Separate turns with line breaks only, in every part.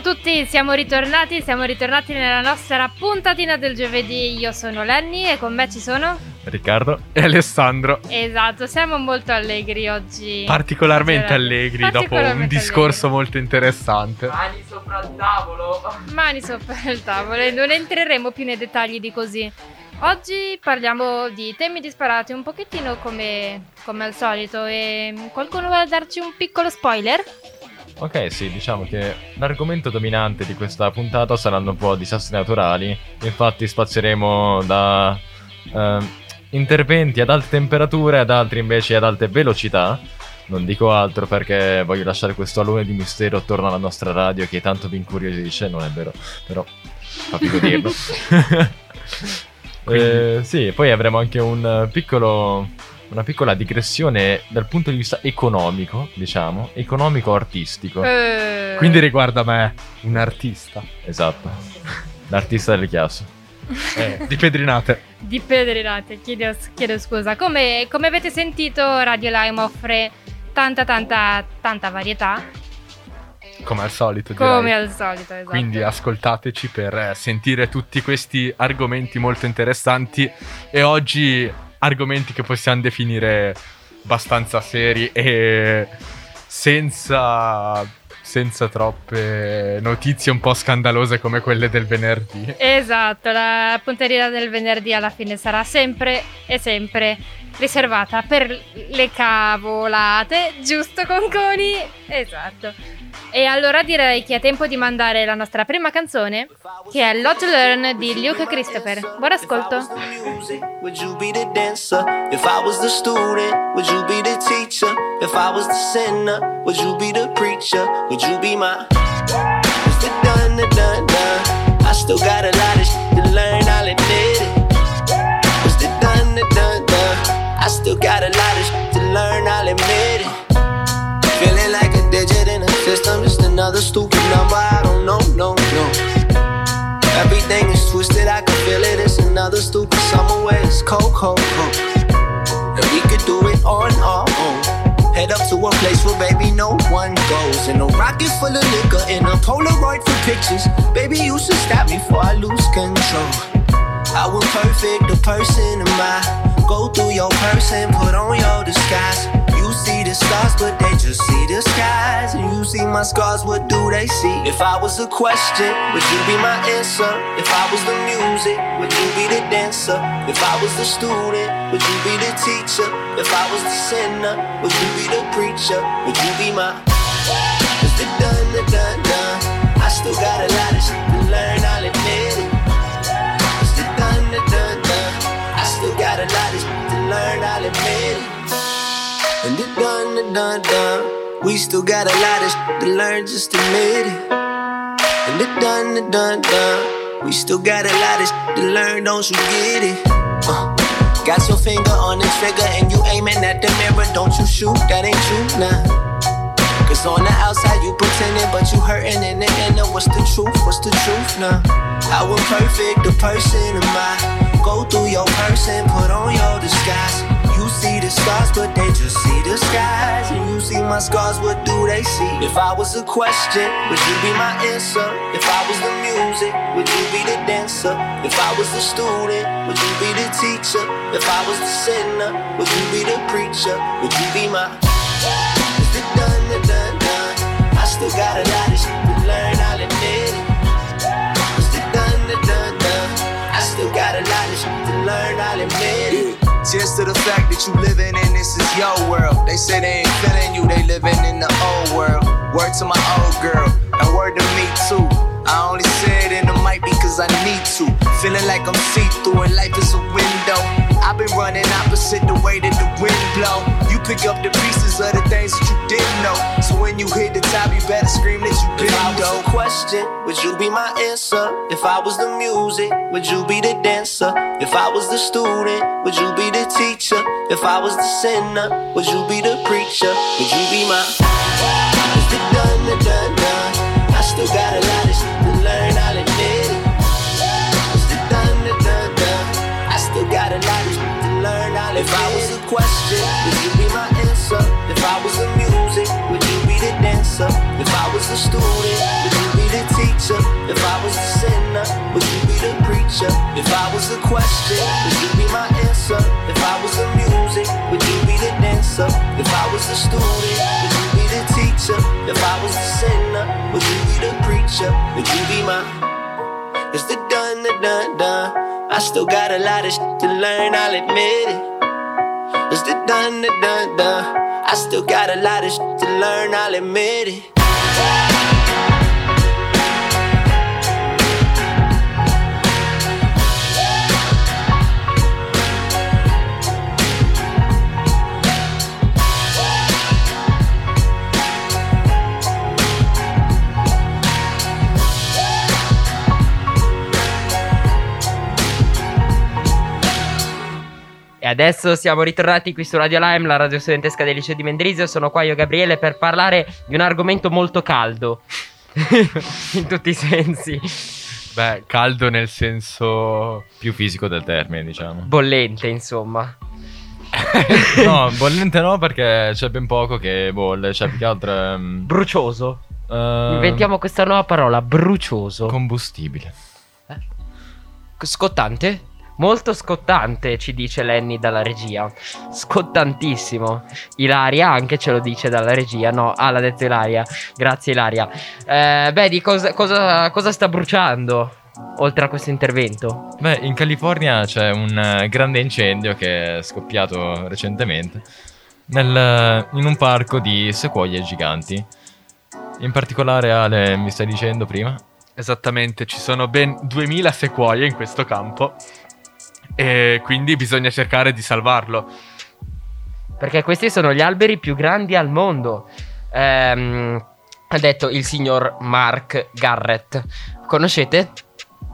A tutti, siamo ritornati, siamo ritornati nella nostra puntatina del giovedì. Io sono Lenny e con me ci sono
Riccardo e Alessandro.
Esatto, siamo molto allegri oggi.
Particolarmente
Sera-
allegri dopo un
Particolarmente
discorso molto interessante.
Mani sopra il tavolo.
allegri. Mani sopra il tavolo e non entreremo più nei dettagli di così. Oggi parliamo di temi disparati un pochettino come, come al solito e qualcuno vuole darci un piccolo spoiler?
Ok, sì, diciamo che l'argomento dominante di questa puntata saranno un po' disastri naturali. Infatti spazieremo da ehm, interventi ad alte temperature ad altri invece ad alte velocità. Non dico altro perché voglio lasciare questo alone di mistero attorno alla nostra radio che tanto vi incuriosisce, non è vero, però fatti goderlo. Eh, sì, poi avremo anche un eh, piccolo, una piccola digressione dal punto di vista economico, diciamo, economico-artistico.
Eh,
Quindi
riguarda me, un artista.
Esatto, l'artista del chiasso.
Eh, di Pedrinate.
Di Pedrinate, chiedo, chiedo scusa. Come, come avete sentito, Radio Lime offre tanta, tanta, tanta varietà.
Come al solito, direi.
Come al solito, esatto.
Quindi ascoltateci per eh, sentire tutti questi argomenti molto interessanti e oggi argomenti che possiamo definire abbastanza seri e senza, senza troppe notizie un po' scandalose come quelle del venerdì.
Esatto, la punteria del venerdì alla fine sarà sempre e sempre riservata per le cavolate, giusto Conconi? Esatto. E allora direi che è tempo di mandare la nostra prima canzone, che è Lot Learn di Luke Christopher. Buon ascolto.
still got a lot of shit to learn, I'll admit it. Feeling like a a system, just another stupid number. I don't know, no, no. Everything is twisted, I can feel it. It's another stupid summer where it's cold, cold, cold. And we could do it on our own. Head up to a place where baby no one goes. In a rocket full of liquor, in a Polaroid for pictures. Baby, you should stop me before I lose control. I was perfect, the person in my Go through your person, put on your disguise. The stars, but they just see the skies. And you see my scars, what do they see? If I was a question, would you be my answer? If I was the music, would you be the dancer? If I was the student, would you be the teacher? If I was the sinner, would you be the preacher? Would you be my? It's the done, the done. I still got a lot of shit to learn, I'll admit it. It's the done, the done. I still got a lot of shit to learn, I'll admit it. And the done, the done, done. We still got a lot of to learn, just admit it. And the done, the done, done. We still got a lot of to learn, don't you get it? Uh, got your finger on the trigger and you aiming at the mirror, don't you shoot, that ain't you, nah. Cause on the outside you pretending, but you hurting in the inner. What's the truth? What's the truth now? I was perfect, the person am I. Go through your person, put on your disguise. See the stars, but they just see the skies. And you see my scars, what do they see? If I was a question, would you be my answer? If I was the music, would you be the dancer? If I was the student, would you be the teacher? If I was the sinner, would you be the preacher? Would you be my? Is it done, done, done, done? I still got a lot of shit to learn, I'll admit it. Done, done, done, done? I still got a lot of shit to learn, I'll admit it.
To the fact that you living in this is your world. They say they ain't feeling you, they living in the old world. Word to my old girl, and word to me too. I only say it in the mic because I need to. Feeling like I'm see through and life is a window. I've been running opposite the way that the wind blow. You pick up the pieces of the things that you didn't know. When you hit the top, you better scream that you
If I
been
was a question, would you be my answer? If I was the music, would you be the dancer? If I was the student, would you be the teacher? If I was the sinner, would you be the preacher? Would you be my? Is it done, done, done, done? I still got a lot of shit to learn, I'll admit it. Is it done, done, done, done? I still got a lot of shit to learn, I'll admit If I was a question, would you be my answer? If I was the the student, would you be the teacher? If I was the sinner, would you be the preacher? If I was the question, would you be my answer? If I was the music, would you be the dancer? If I was the student, would you be the teacher? If I was the sinner, would you be the preacher? Would you be my it's the done, the done, done. I still got a lot of shit to learn, I'll admit it. It's the done, the done, done. I still got a lot of shit to learn, I'll admit it.
E adesso siamo ritornati qui su Radio Lime, la radio studentesca del liceo di Mendrisio. Sono qua io, Gabriele, per parlare di un argomento molto caldo. In tutti i sensi.
Beh, caldo nel senso...
Più fisico del termine, diciamo.
Bollente, insomma.
no, bollente no perché c'è ben poco che bolle, cioè più che altro... ehm,
Brucioso.
eh,
Inventiamo questa nuova parola, brucioso.
Combustibile.
Scottante? Molto scottante, ci dice Lenny dalla regia. Scottantissimo. Ilaria anche ce lo dice dalla regia. No, ah, l'ha detto Ilaria. Grazie, Ilaria. Eh, beh, di cosa, cosa, cosa sta bruciando? Oltre a questo intervento.
Beh, in California c'è un eh, grande incendio che è scoppiato recentemente nel- in un parco di sequoie giganti. In particolare, Ale, mi stai dicendo prima?
Esattamente, ci sono ben 2000 sequoie in questo campo e quindi bisogna cercare di salvarlo.
Perché questi sono gli alberi più grandi al mondo. Ehm, ha detto il signor Mark Garrett. Conoscete?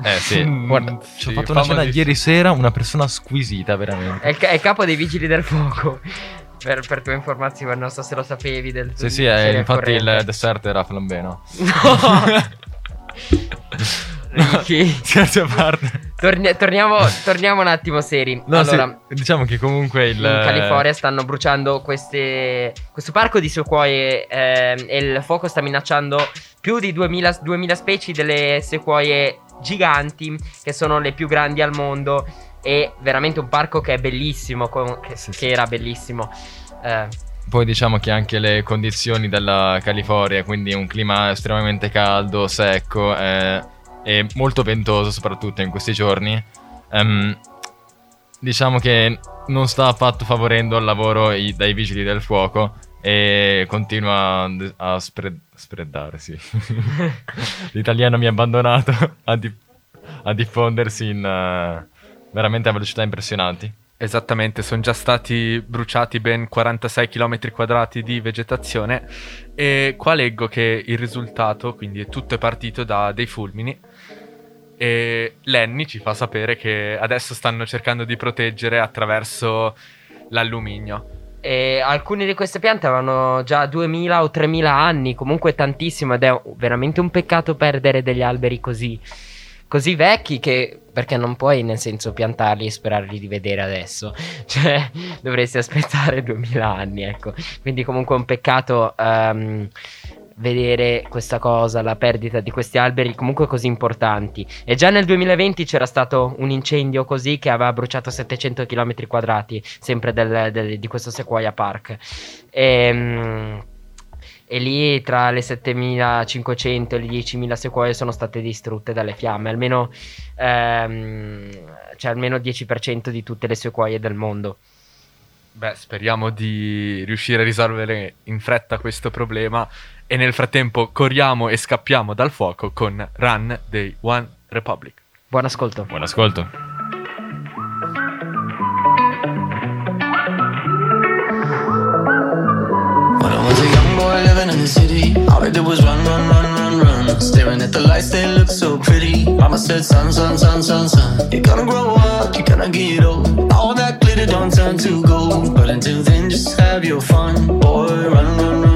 Eh sì,
Mm,
guarda,
sì,
ci ho fatto una cena
famosissimo.
ieri sera, una persona squisita, veramente.
È il, ca- è il capo dei vigili del fuoco. Per, per tue informazioni, non so se lo sapevi. Del,
Sì, sì, è,
al
infatti il
corrente.
dessert era flambeno.
No!
Scherzi a parte.
Torni- torniamo, torniamo un attimo seri.
No, sì,
allora,
diciamo che comunque il...
in California stanno bruciando queste, questo parco di sequoie ehm, e il fuoco sta minacciando più di 2000, 2000 specie delle sequoie giganti che sono le più grandi al mondo e veramente un parco che è bellissimo, che,
Sì, sì.
era bellissimo. Eh,
Poi diciamo che anche le condizioni della California, quindi un clima estremamente caldo, secco eh, e molto ventoso soprattutto in questi giorni, ehm, diciamo che non sta affatto favorendo il lavoro i- dai vigili del fuoco e continua a, a spre- spreddare, sì. L'italiano mi ha abbandonato a, di- a diffondersi in eh, veramente a velocità impressionanti.
Esattamente, sono già stati bruciati ben 46 km quadrati di vegetazione e qua leggo che il risultato, quindi tutto è partito da dei fulmini e Lenny ci fa sapere che adesso stanno cercando di proteggere attraverso l'alluminio.
E alcune di queste piante avevano già 2000 o 3000 anni, comunque tantissimo ed è veramente un peccato perdere degli alberi così così vecchi che perché non puoi nel senso piantarli e sperarli di vedere adesso cioè dovresti aspettare 2000 anni ecco quindi comunque è un peccato ehm, vedere questa cosa la perdita di questi alberi comunque così importanti. E già nel 2020 c'era stato un incendio così che aveva bruciato 700 km quadrati sempre del- del- di questo Sequoia Park. E, e lì tra le 7500 e le 10.000 sequoie sono state distrutte dalle fiamme, almeno, ehm, cioè almeno 10% di tutte le sequoie del mondo.
Beh, speriamo di riuscire a risolvere in fretta questo problema e nel frattempo corriamo e scappiamo dal fuoco con Run dei One Republic.
Buon ascolto.
Buon ascolto.
When I was a young boy living in the city, all I did was run, run, run, run, run. Staring at the lights, they look so pretty. Mama said, son, son, son, son, son. You're gonna grow up, you're gonna get old. All that glitter don't turn to gold. But until then, just have your fun. Boy, run, run, run.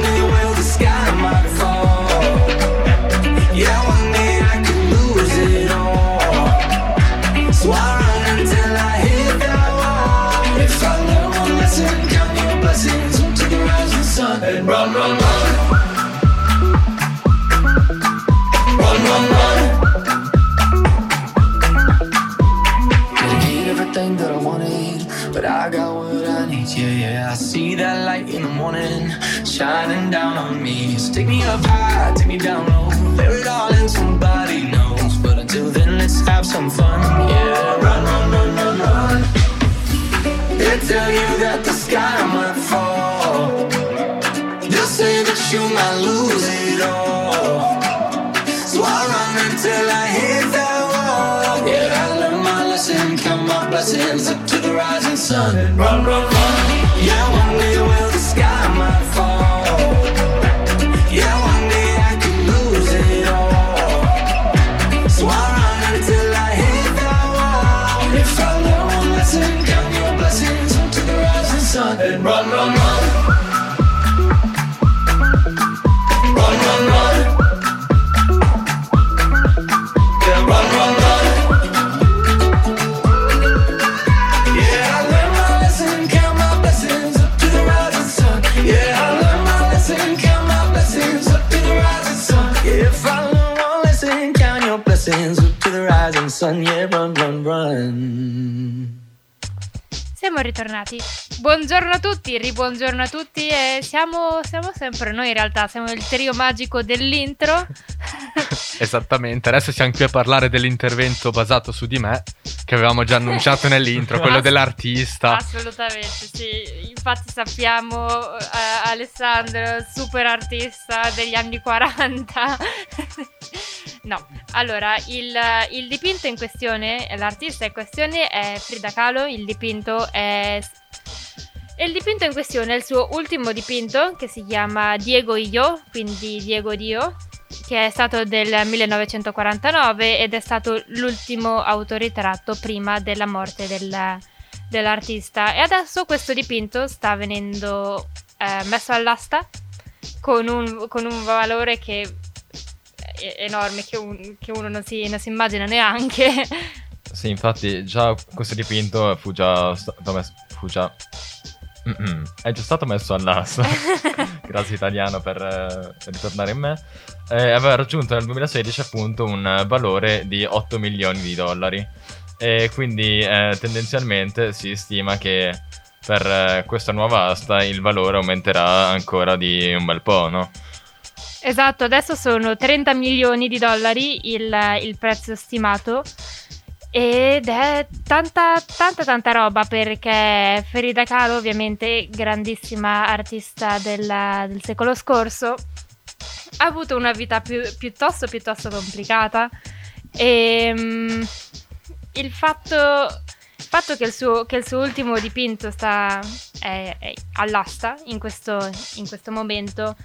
see that light in the morning shining down on me. So take me up high, take me down low. Bear it all in somebody knows. But until then, let's have some fun. Yeah, run, run, run, run, run. They tell you that the sky might fall. They'll say that you might lose it all. So I run until I hit that wall. Yeah, I learned my lesson, count my blessings sun. And run, run, run. Yeah,
Ritornati. Buongiorno a tutti, ribuongiorno a tutti e siamo, siamo sempre noi in realtà, siamo il trio magico dell'intro.
Esattamente, adesso siamo qui a parlare dell'intervento basato su di me, che avevamo già annunciato nell'intro, quello
Ass-
dell'artista.
Assolutamente, sì. Infatti sappiamo eh, Alessandro, super artista degli anni 40. no, allora, il, il dipinto in questione, l'artista in questione è Frida Kahlo, il dipinto è... E il dipinto in questione è il suo ultimo dipinto che si chiama Diego Yo, quindi Diego Dio, che è stato del 1949 ed è stato l'ultimo autoritratto prima della morte del- dell'artista. E adesso questo dipinto sta venendo eh, messo all'asta con un, con un valore che è enorme, che, un- che uno non si, non si immagina neanche.
Sì, infatti già questo dipinto fu già. Fu già... Mm-mm. È già stato messo all'asta. Grazie italiano per eh, ritornare in me. Eh, aveva raggiunto nel 2016 appunto un valore di 8 milioni di dollari. E quindi eh, tendenzialmente si stima che per eh, questa nuova asta il valore aumenterà ancora di un bel po', no?
Esatto, adesso sono 30 milioni di dollari il, il prezzo stimato ed è tanta tanta tanta roba perché Frida Kahlo ovviamente grandissima artista della- del secolo scorso ha avuto una vita più- piuttosto piuttosto complicata. E mm, il fatto, il fatto che, il suo, che il suo ultimo dipinto sta è- è all'asta in questo, in questo momento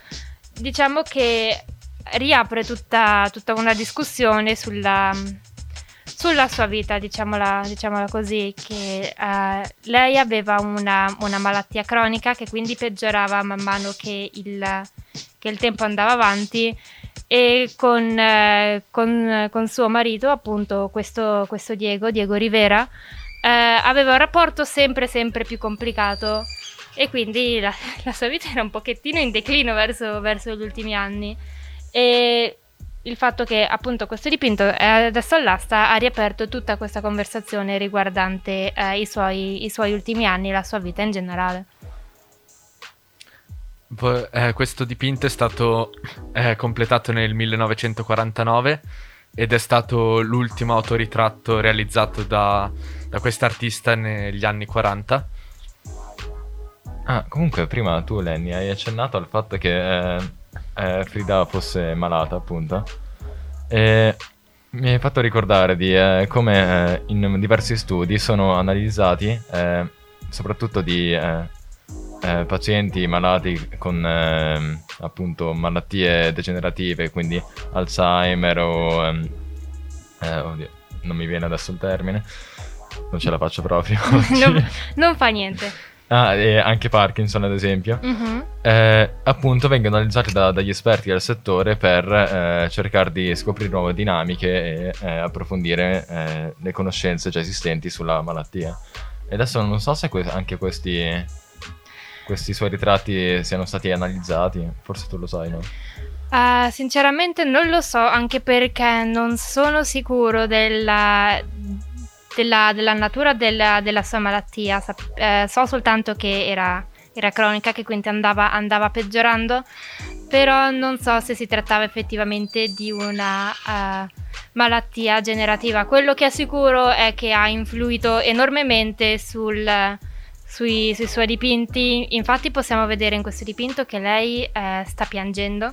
diciamo che riapre tutta, tutta una discussione sulla, sulla sua vita, diciamola, diciamola così, che eh, lei aveva una, una malattia cronica che quindi peggiorava man mano che il, che il tempo andava avanti e con, eh, con- con suo marito, appunto questo, questo Diego, Diego Rivera, eh, aveva un rapporto sempre sempre più complicato e quindi la, la sua vita era un pochettino in declino verso, verso gli ultimi anni. E il fatto che appunto questo dipinto è adesso all'asta ha riaperto tutta questa conversazione riguardante eh, i, suoi, i suoi ultimi anni, la sua vita in generale.
Eh, questo dipinto è stato eh, completato nel 1949 ed è stato l'ultimo autoritratto realizzato da, da quest'artista negli anni 40.
Ah, comunque prima tu, Lenny, hai accennato al fatto che eh, Frida fosse malata, appunto. E mi hai fatto ricordare di eh, come eh, in diversi studi sono analizzati, eh, soprattutto di eh, pazienti malati con appunto malattie degenerative, quindi Alzheimer o... ehm, eh, oddio, non mi viene adesso il termine, non ce la faccio proprio.
non, non fa niente.
Ah, e anche Parkinson ad esempio.
Mhm.
Eh, appunto vengono analizzati da- dagli esperti del settore per eh, cercare di scoprire nuove dinamiche e eh, approfondire eh, le conoscenze già esistenti sulla malattia. E adesso non so se que- anche questi, questi suoi ritratti siano stati analizzati, forse tu lo sai, no?
Ah, sinceramente non lo so, anche perché non sono sicuro della, della- della natura della, della sua malattia. Sap- eh, so soltanto che era, era cronica, che quindi andava, andava peggiorando, però non so se si trattava effettivamente di una eh, malattia generativa. Quello che è sicuro è che ha influito enormemente sul- sui, sui suoi dipinti. Infatti possiamo vedere in questo dipinto che lei eh, sta piangendo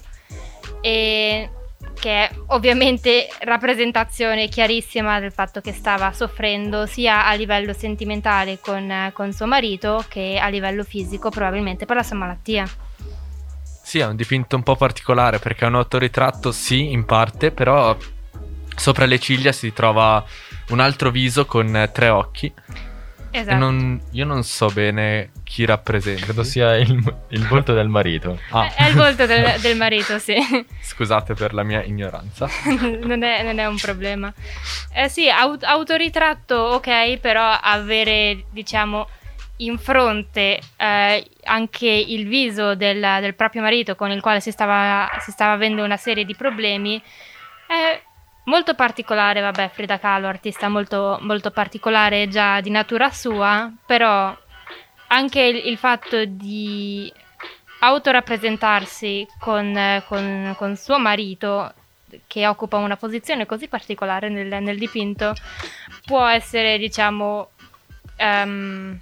e che è ovviamente rappresentazione chiarissima del fatto che stava soffrendo sia a livello sentimentale con, con suo marito che a livello fisico probabilmente per la sua malattia.
Sì, è un dipinto un po' particolare perché è un autoritratto, sì, in parte, però sopra le ciglia si trova un altro viso con tre occhi.
Esatto.
E non- io non so bene chi rappresenta.
Credo sia il, il volto del marito.
Ah,
È il volto del, del marito, sì.
scusate per la mia ignoranza.
non, è, non è un problema. Eh sì, au- autoritratto ok, però avere, diciamo, in fronte eh, anche il viso del, del proprio marito con il quale si stava, si stava avendo una serie di problemi è molto particolare, vabbè, Frida Kahlo, artista molto, molto particolare già di natura sua, però anche il, il fatto di autorappresentarsi con, con, con suo marito che occupa una posizione così particolare nel, nel dipinto può essere, diciamo, ehm,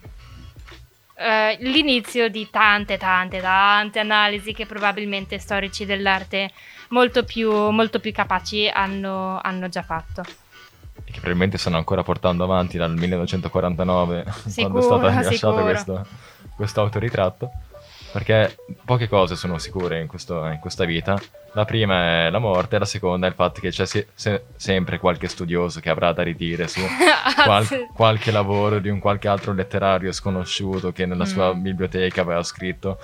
eh, l'inizio di tante, tante, tante analisi che probabilmente storici dell'arte molto più, molto più capaci hanno, hanno già fatto.
E che probabilmente stanno ancora portando avanti dal 1949 quando è
Sicuro,
stato rilasciato
sicuro.
questo, questo autoritratto. Perché poche cose sono sicure in, questo- in questa vita. La prima è la morte, la seconda è il fatto che c'è se- se- sempre qualche studioso che avrà da ridire su qual- qualche lavoro di un qualche altro letterario sconosciuto che nella sua
Mm.
biblioteca aveva scritto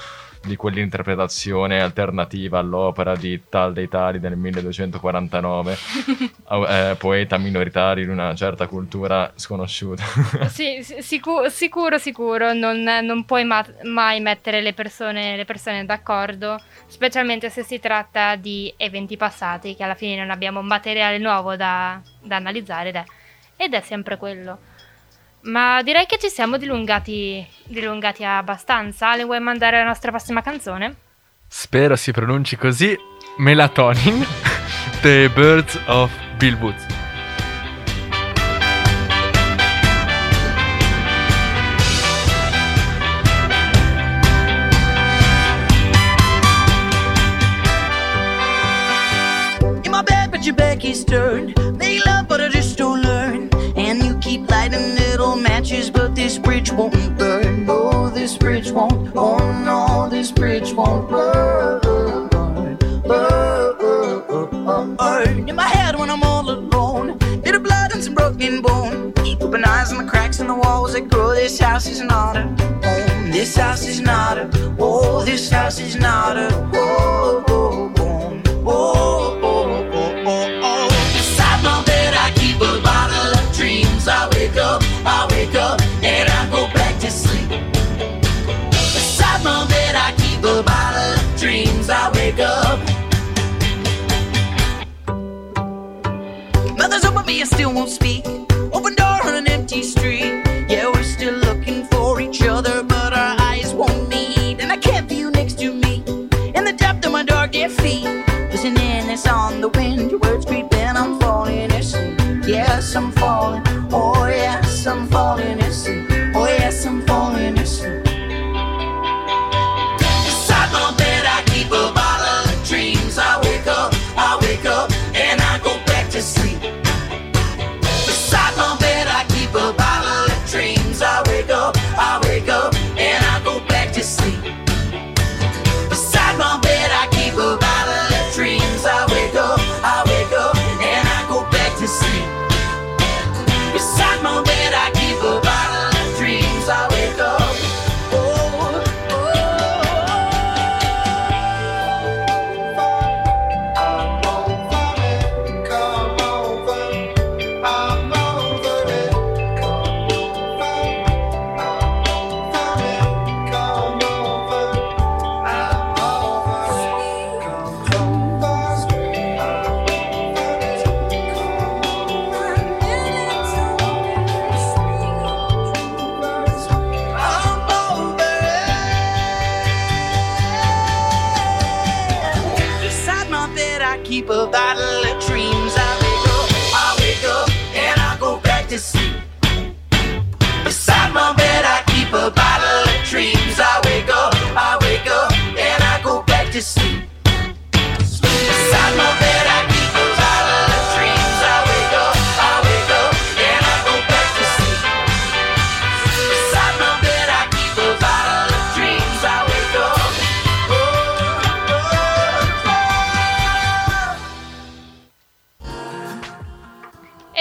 di quell'interpretazione alternativa all'opera di tal dei tali del 1249, au- eh, poeta minoritario di una certa cultura sconosciuta.
Sì, sì, sicu- sicuro, sicuro, non, non puoi ma- mai mettere le persone, le persone d'accordo, specialmente se si tratta di eventi passati, che alla fine non abbiamo materiale nuovo da, da analizzare ed è, ed è sempre quello. Ma direi che ci siamo dilungati, dilungati abbastanza. Le vuoi mandare la nostra prossima canzone?
Spero si pronunci così. Melatonin, The Birds of Bill Woods.
Walls that grow. This house is not a home. This house is not a. Oh, this house is not a. Oh, oh. Oh, oh, oh, oh, oh. Beside my bed, I keep a bottle of dreams. I wake up, I wake up, and I go back to sleep. Beside my bed, I keep a bottle of dreams. I wake up. Mother's open me, still won't speak. Keep a bottle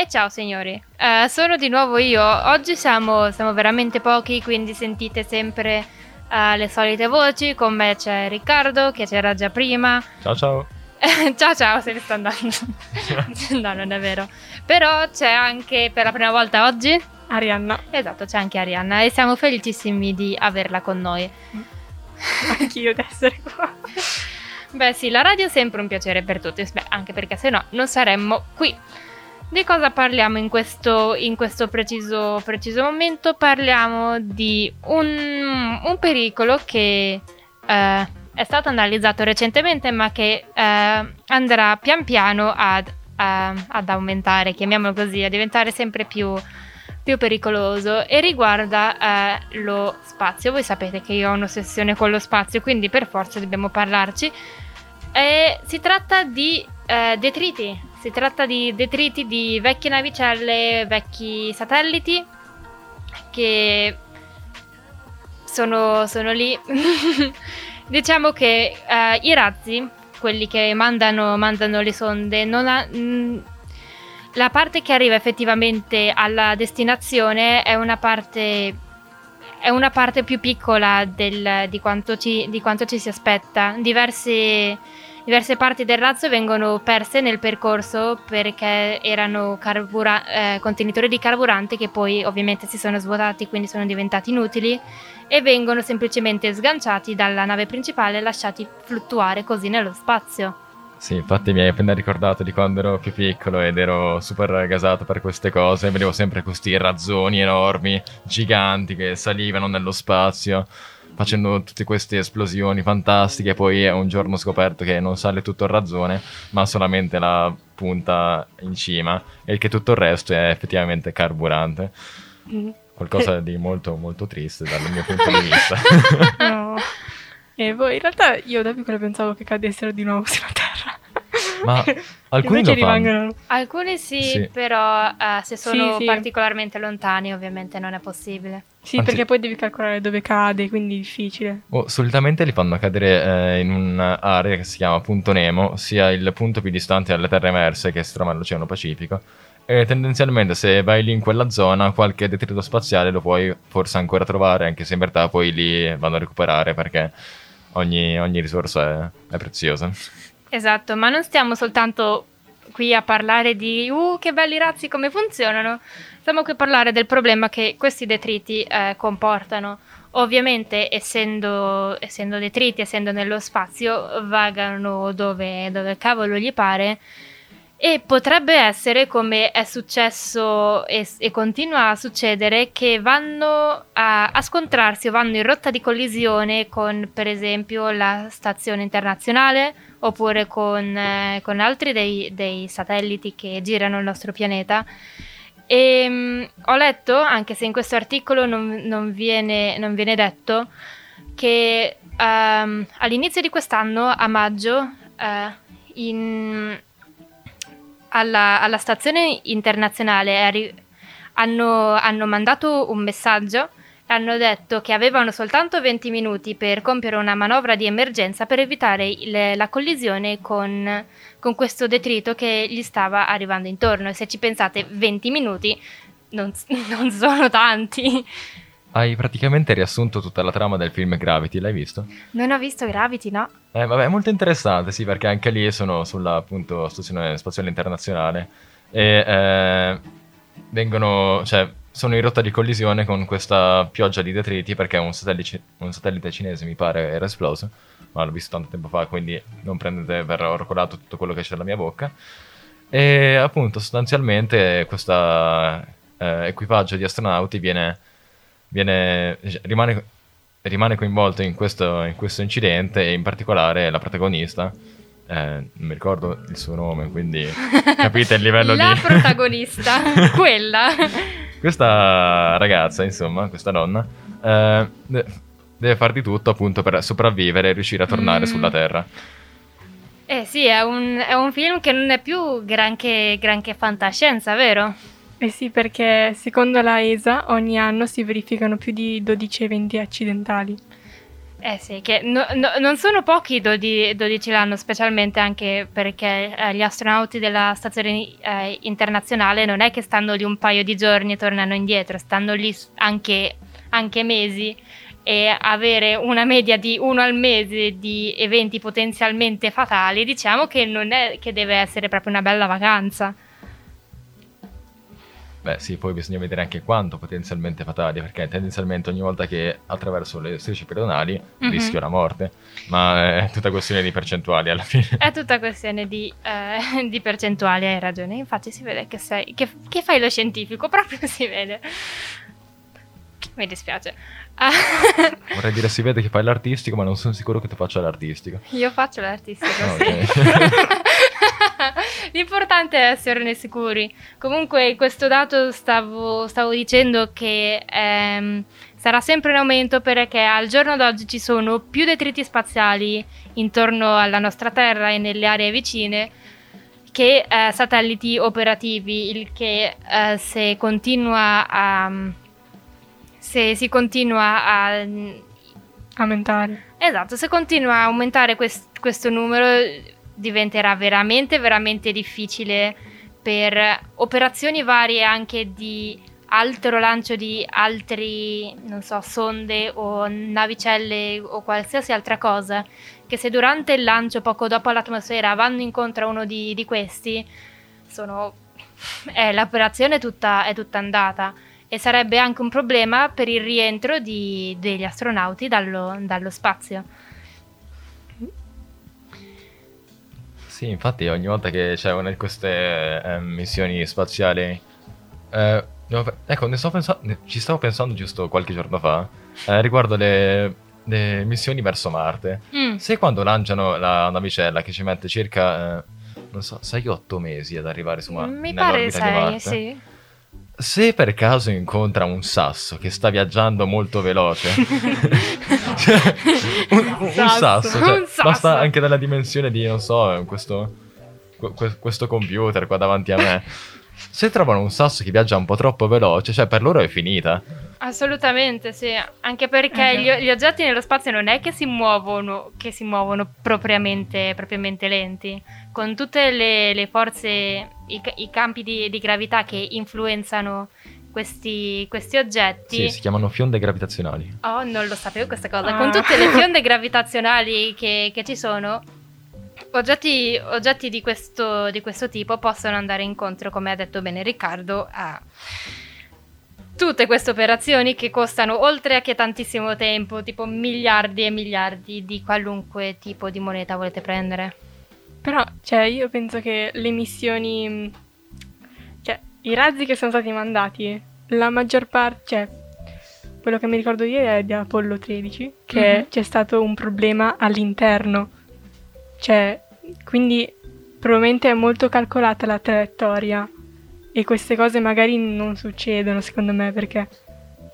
E ciao signori, Eh, sono di nuovo io. Oggi siamo, siamo veramente pochi, quindi sentite sempre eh, le solite voci. Con me c'è Riccardo, che c'era già prima.
Ciao ciao.
ciao ciao, se ne sta andando. no, non è vero. Però c'è anche per la prima volta oggi
Arianna.
Esatto, c'è anche Arianna e siamo felicissimi di averla con noi.
Anch'io di essere qua.
Beh sì, la radio è sempre un piacere per tutti, beh, anche perché se no non saremmo qui. Di cosa parliamo in questo, in questo preciso, preciso momento? Parliamo di un, un pericolo che eh, è stato analizzato recentemente ma che eh, andrà pian piano ad, a- ad aumentare, chiamiamolo così, a diventare sempre più, più pericoloso e riguarda eh, lo spazio. Voi sapete che io ho un'ossessione con lo spazio, quindi per forza dobbiamo parlarci. E si tratta di eh, detriti, si tratta di detriti di vecchie navicelle, vecchi satelliti che sono, sono lì. diciamo che eh, i razzi, quelli che mandano, mandano le sonde, ha, mh, la parte che arriva effettivamente alla destinazione è una parte è una parte più piccola del- di, quanto ci, di quanto ci si aspetta. Diverse, diverse parti del razzo vengono perse nel percorso perché erano carbura- eh, contenitori di carburante che poi ovviamente si sono svuotati, quindi sono diventati inutili e vengono semplicemente sganciati dalla nave principale e lasciati fluttuare così nello spazio.
Sì, infatti mi hai appena ricordato di quando ero più piccolo ed ero super gasato per queste cose. Vedevo sempre questi razzoni enormi, giganti che salivano nello spazio, facendo tutte queste esplosioni fantastiche. Poi un giorno ho scoperto che non sale tutto il razzone, ma solamente la punta in cima, e che tutto il resto è effettivamente carburante.
Mm.
Qualcosa di molto, molto triste dal mio punto di vista.
No. E poi in realtà io da piccola pensavo che cadessero di nuovo sulla Terra.
Ma alcuni lo fanno.
rimangono.
Alcuni sì,
Sì.
però eh, se sono
Sì, sì.
particolarmente lontani ovviamente non è possibile.
Sì,
Anzi-
perché poi devi calcolare dove cade, quindi è difficile.
Oh, solitamente li fanno cadere eh, in un'area che si chiama Punto Nemo, sia il punto più distante dalle terre emerse che si trova nell'Oceano Pacifico, E tendenzialmente se vai lì in quella zona, qualche detrito spaziale lo puoi forse ancora trovare, anche se in realtà poi lì vanno a recuperare perché ogni, ogni risorsa è, è preziosa.
Esatto, ma non stiamo soltanto qui a parlare di uh che belli razzi come funzionano, stiamo qui a parlare del problema che questi detriti eh, comportano. Ovviamente essendo, essendo detriti, essendo nello spazio, vagano dove, dove cavolo gli pare e potrebbe essere, come è successo e, e continua a succedere, che vanno a, a, scontrarsi o vanno in rotta di collisione con, per esempio, la stazione internazionale oppure con, eh, con altri dei, dei, satelliti che girano il nostro pianeta. E mh, ho letto, anche se in questo articolo non, non, viene, non viene, detto, che um, all'inizio di quest'anno, a maggio, uh, in alla, alla stazione internazionale arri- hanno, hanno mandato un messaggio hanno detto che avevano soltanto 20 minuti per compiere una manovra di emergenza per evitare il, la collisione con, con, questo detrito che gli stava arrivando intorno. E se ci pensate, 20 minuti non, non sono tanti.
Hai praticamente riassunto tutta la trama del film Gravity, l'hai visto?
Non ho visto Gravity, no.
Eh, vabbè, è molto interessante, sì, perché anche lì sono sulla appunto stazione spaziale internazionale e eh, vengono, cioè, sono in rotta di collisione con questa pioggia di detriti perché un satellite, un satellite cinese, mi pare, era esploso, ma l'ho visto tanto tempo fa, quindi non prendete per orcolato tutto quello che c'è nella mia bocca. E appunto, sostanzialmente, questo eh, equipaggio di astronauti viene viene, rimane, rimane coinvolto in questo, in questo, incidente e in particolare la protagonista. Eh, non mi ricordo il suo nome, quindi capite il livello
la
di...
La protagonista, quella.
Questa ragazza, insomma, questa donna, eh, deve far di tutto appunto per sopravvivere e riuscire a tornare mm. sulla Terra.
Eh sì, è un, è un, film che non è più granché, granché fantascienza, vero?
Eh sì, perché secondo la ESA ogni anno si verificano più di 12 eventi accidentali.
Eh sì, che no, no, non sono pochi 12, 12 l'anno, specialmente anche perché eh, gli astronauti della stazione eh, internazionale non è che stanno lì un paio di giorni e tornano indietro, stanno lì anche, anche mesi e avere una media di uno al mese di eventi potenzialmente fatali, diciamo che non è che deve essere proprio una bella vacanza.
Beh, sì, poi bisogna vedere anche quanto potenzialmente fatali, perché tendenzialmente ogni volta che attraverso le strisce pedonali mm-hmm. rischio la morte. Ma è tutta questione di percentuali alla fine.
È tutta questione di, eh, di percentuali, hai ragione. Infatti si vede che sei. Che, che, fai lo scientifico, proprio si vede. Mi dispiace.
Vorrei dire si vede che fai l'artistico, ma non sono sicuro che tu faccia l'artistico.
Io faccio l'artistico, okay. sì. L'importante è esserne sicuri. Comunque, questo dato stavo, stavo dicendo che ehm, sarà sempre in aumento perché al giorno d'oggi ci sono più detriti spaziali intorno alla nostra Terra e nelle aree vicine che eh, satelliti operativi, il che eh, se continua a se si continua a
aumentare.
Esatto, se continua a aumentare quest- questo numero diventerà veramente, veramente difficile per operazioni varie anche di altro lancio di altri, non so, sonde o navicelle o qualsiasi altra cosa, che se durante il lancio, poco dopo l'atmosfera, vanno incontro a uno di, di questi, sono... Eh, l'operazione è tutta, è tutta andata e sarebbe anche un problema per il rientro di, degli astronauti dallo, dallo spazio.
Sì, infatti ogni volta che c'è una di queste eh, missioni spaziali... Eh, ecco, ne pensa- ne, ci stavo pensando giusto qualche giorno fa eh, riguardo le, le, missioni verso Marte. Mm. Se quando lanciano la navicella che ci mette circa, eh, non so, 6-8 mesi ad arrivare su Marte.
Mi pare 6, sì.
Se per caso incontra un sasso che sta viaggiando molto veloce, cioè, un, un, sasso, sasso, cioè, un sasso. basta anche dalla dimensione di, non so, questo, questo computer qua davanti a me. Se trovano un sasso che viaggia un po' troppo veloce, cioè per loro è finita.
Assolutamente, sì, anche perché
Eh,
gli, gli oggetti nello spazio non è che si muovono, che si muovono propriamente, propriamente lenti, con tutte le, le forze, i, i campi di, di gravità che influenzano questi, questi oggetti.
Sì, si chiamano fionde gravitazionali.
Oh, non lo sapevo questa cosa.
Ah.
Con tutte le fionde gravitazionali che, che ci sono, oggetti, oggetti di, questo, di questo tipo possono andare incontro, come ha detto bene Riccardo, a tutte queste operazioni che costano oltre a che tantissimo tempo, tipo miliardi e miliardi di qualunque tipo di moneta volete prendere.
Però, cioè, io penso che le missioni. Cioè, i razzi che sono stati mandati, la maggior parte. Cioè, quello che mi ricordo io è di Apollo 13, che
Mhm.
c'è stato un problema all'interno. Cioè, quindi probabilmente è molto calcolata la traiettoria. E queste cose magari non succedono, secondo me, perché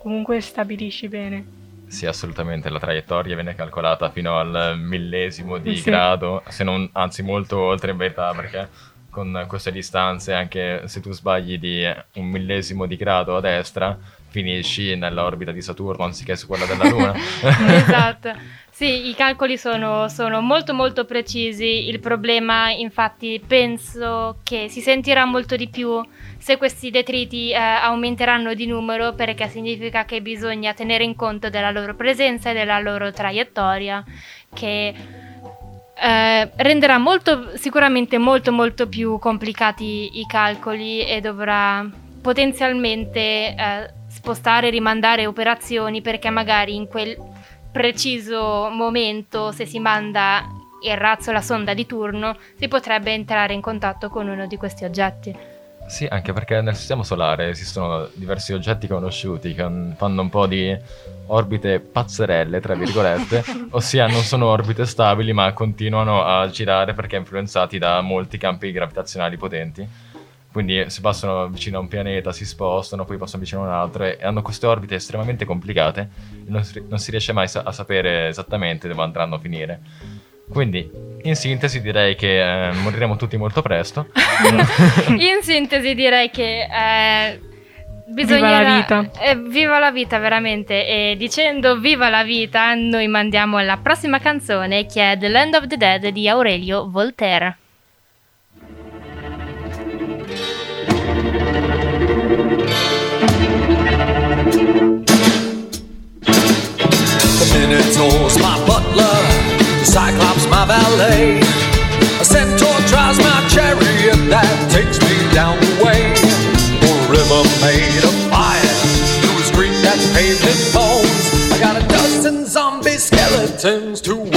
comunque stabilisci bene.
Sì, assolutamente, la traiettoria viene calcolata fino al millesimo di
Sì.
grado, se non, anzi molto oltre in verità, perché con queste distanze, anche se tu sbagli di un millesimo di grado a destra, finisci nell'orbita di Saturno anziché su quella della Luna.
esatto. Sì, i calcoli sono, sono molto molto precisi. Il problema, infatti, penso che si sentirà molto di più se questi detriti eh, aumenteranno di numero, perché significa che bisogna tenere in conto della loro presenza e della loro traiettoria, che eh, renderà molto, sicuramente molto molto più complicati i calcoli e dovrà potenzialmente eh, spostare rimandare operazioni perché magari in quel preciso momento se si manda il razzo la sonda di turno si potrebbe entrare in contatto con uno di questi oggetti.
Sì, anche perché nel sistema solare esistono diversi oggetti conosciuti che han- fanno un po' di orbite pazzerelle, tra virgolette, ossia non sono orbite stabili ma continuano a girare perché influenzati da molti campi gravitazionali potenti. Quindi se passano vicino a un pianeta si spostano, poi passano vicino a un altro e hanno queste orbite estremamente complicate e non si, non si riesce mai sa- a sapere esattamente dove andranno a finire. Quindi, in sintesi, direi che eh, moriremo tutti molto presto.
In sintesi direi che eh, bisognerà...
Viva la vita.
eh, viva la vita veramente e dicendo viva la vita noi mandiamo la prossima canzone che è The Land of the Dead di Aurelio Voltaire.
The Minotaur's my butler, the Cyclops my valet. A centaur drives my chariot that takes me down the way. A river made of fire, through a street that's paved in bones. I got a dozen zombie skeletons to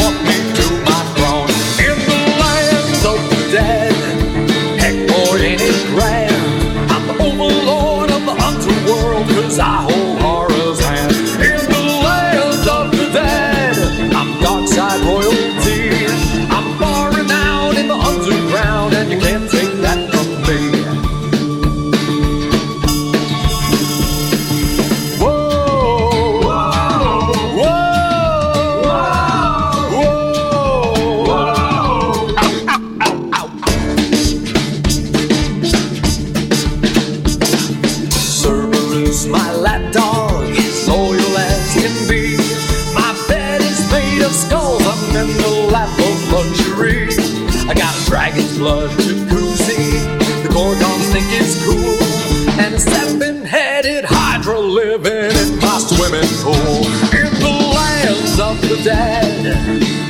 and seven-headed Hydra living in my swimming pool. In the lands of the dead,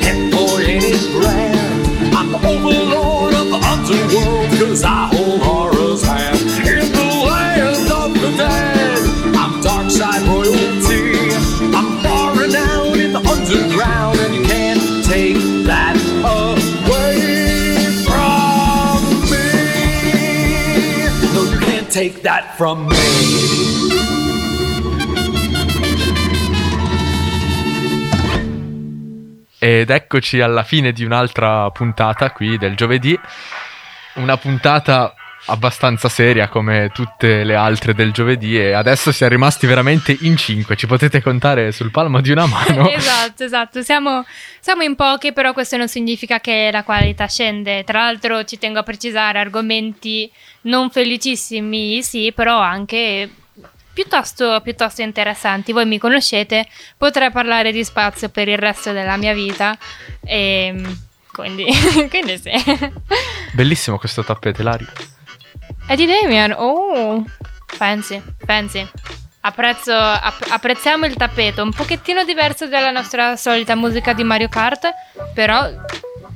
and boy ain't it. I'm the overlord of the underworld, cause I take that from me.
Ed eccoci alla fine di un'altra puntata qui del giovedì. Una puntata abbastanza seria come tutte le altre del giovedì e adesso siamo rimasti veramente in cinque. Ci potete contare sul palmo di una mano.
esatto, esatto. Siamo, siamo in pochi, però questo non significa che la qualità scende. Tra l'altro ci tengo a precisare argomenti non felicissimi, sì, però anche piuttosto, piuttosto interessanti. Voi mi conoscete, potrei parlare di spazio per il resto della mia vita. E quindi, quindi sì.
Bellissimo questo tappeto, Ilaria.
È di Damian. Oh, fancy, fancy. Apprezzo, app- apprezziamo il tappeto, un pochettino diverso dalla nostra solita musica di Mario Kart, però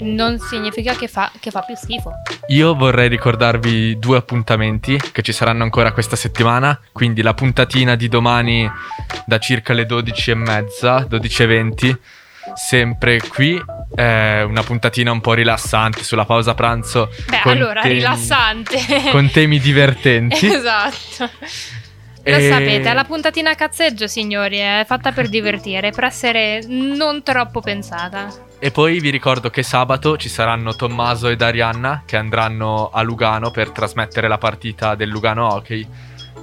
non significa che fa, che fa più schifo.
Io vorrei ricordarvi due appuntamenti che ci saranno ancora questa settimana. Quindi la puntatina di domani da circa le 12.30, 12.20. Sempre qui. È una puntatina un po' rilassante sulla pausa pranzo.
Beh,
con
allora,
temi-
rilassante.
Con temi divertenti.
esatto. Lo
E-
sapete, la puntatina a cazzeggio, signori, è fatta per divertire, per essere non troppo pensata.
E poi vi ricordo che sabato ci saranno Tommaso ed Arianna che andranno a Lugano per trasmettere la partita del Lugano Hockey.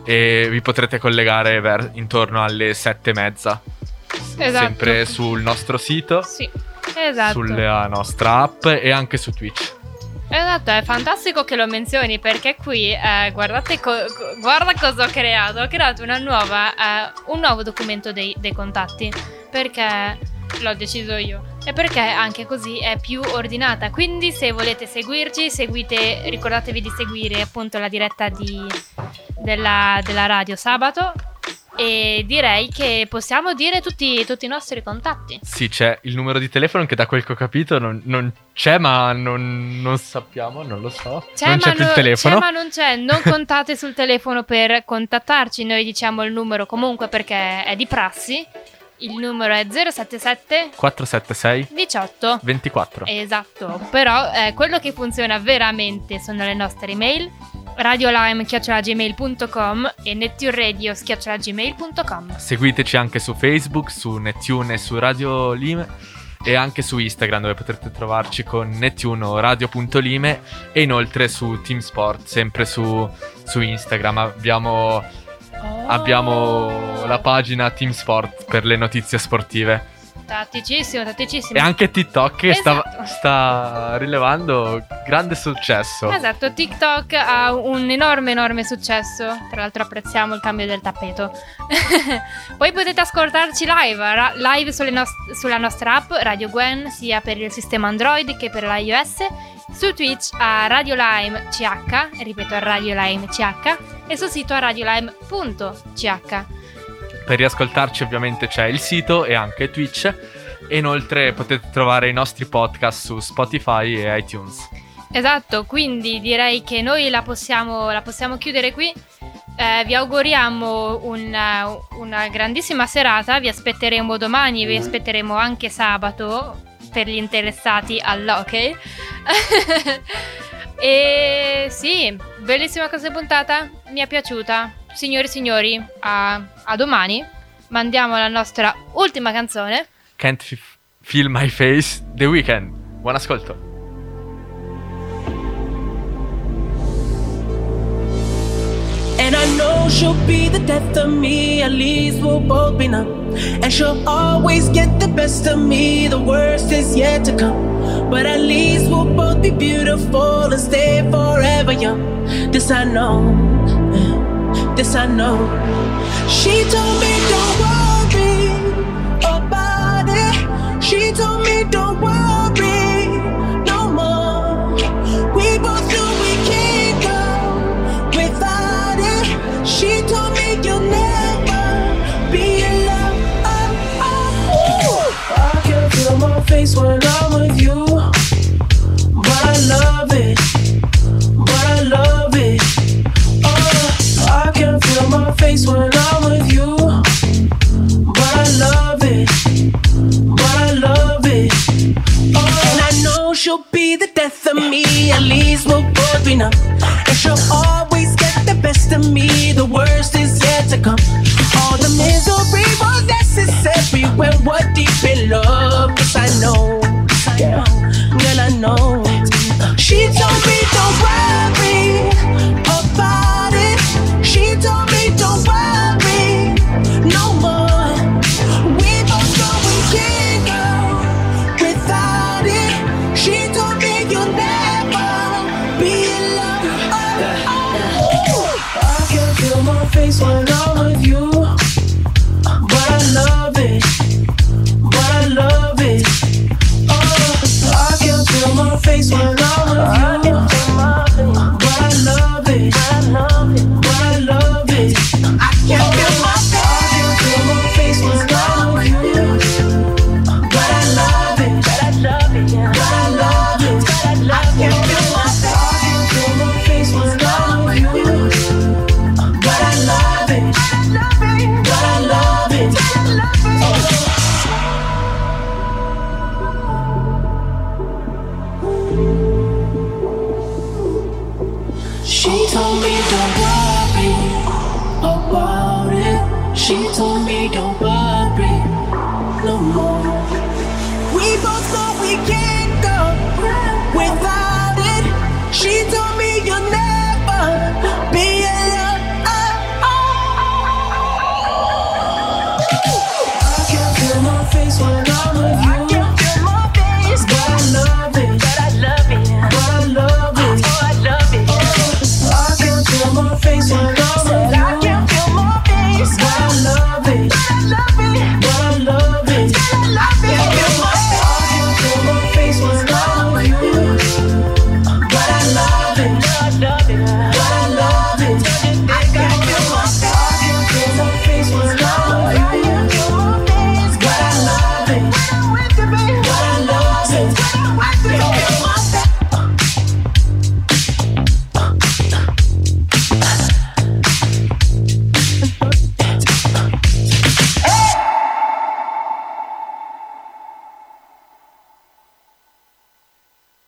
E vi potrete collegare ver- intorno alle sette e mezza.
Esatto.
Sempre sul nostro sito,
Sì, esatto.
sulla nostra app e anche su Twitch.
Esatto, è fantastico che lo menzioni perché qui, eh, guardate, co- guarda cosa ho creato. Ho creato una nuova, eh, un nuovo documento dei, dei contatti perché l'ho deciso io e perché anche così è più ordinata. Quindi se volete seguirci, seguite, ricordatevi di seguire appunto la diretta di- della, della radio sabato e direi che possiamo dire tutti, tutti i nostri contatti.
Sì, c'è il numero di telefono che da quel che ho capito non, non c'è, ma non, non sappiamo, non lo so.
C'è,
non
ma
c'è più il
no-
telefono.
c'è, ma non c'è. Non contate sul telefono per contattarci. Noi diciamo il numero comunque perché è di prassi. Il numero è 077
476
18.
24.
Esatto. Però eh, quello che funziona veramente sono le nostre email. radiolime.gmail.com e nettuneradio.gmail.com
Seguiteci anche su Facebook, su Netune e su Radio Lime e anche su Instagram dove potrete trovarci con Netune o radio.lime e inoltre su Team Sport, sempre su, su Instagram. Abbiamo, abbiamo la pagina Team Sport per le notizie sportive
Tatticissimo, tatticissimo.
e anche TikTok che sta,
Esatto.
sta rilevando grande successo.
Esatto, TikTok ha un enorme, enorme successo. Tra l'altro apprezziamo il cambio del tappeto. Poi potete ascoltarci live, ra- live sulle nos- sulla nostra app Radio Gwen, sia per il sistema Android che per l'iOS. Su Twitch a Radio Lime CH, ripeto Radio Lime CH, e sul sito a radiolime.ch.
Per riascoltarci ovviamente c'è il sito e anche Twitch e inoltre potete trovare i nostri podcast su Spotify e iTunes.
Esatto, quindi direi che noi la possiamo, la possiamo chiudere qui. Eh, vi auguriamo una, una grandissima serata, vi aspetteremo domani, vi aspetteremo anche sabato per gli interessati all'hockey. e sì, bellissima questa puntata, mi è piaciuta. Signori e signori, a, a domani. Mandiamo la nostra ultima canzone.
Can't F- Feel My Face, The Weeknd. Buon ascolto.
And I know she'll be the death of me, at least we'll both be numb. And she'll always get the best of me, the worst is yet to come. But at least we'll both be beautiful and stay forever young. This I know, this I know. She told me don't worry about it. She told me don't worry no more. We both knew we can't go without it. She told me you'll never be alone. I can feel my face when I'm with you, face when I'm don't worry.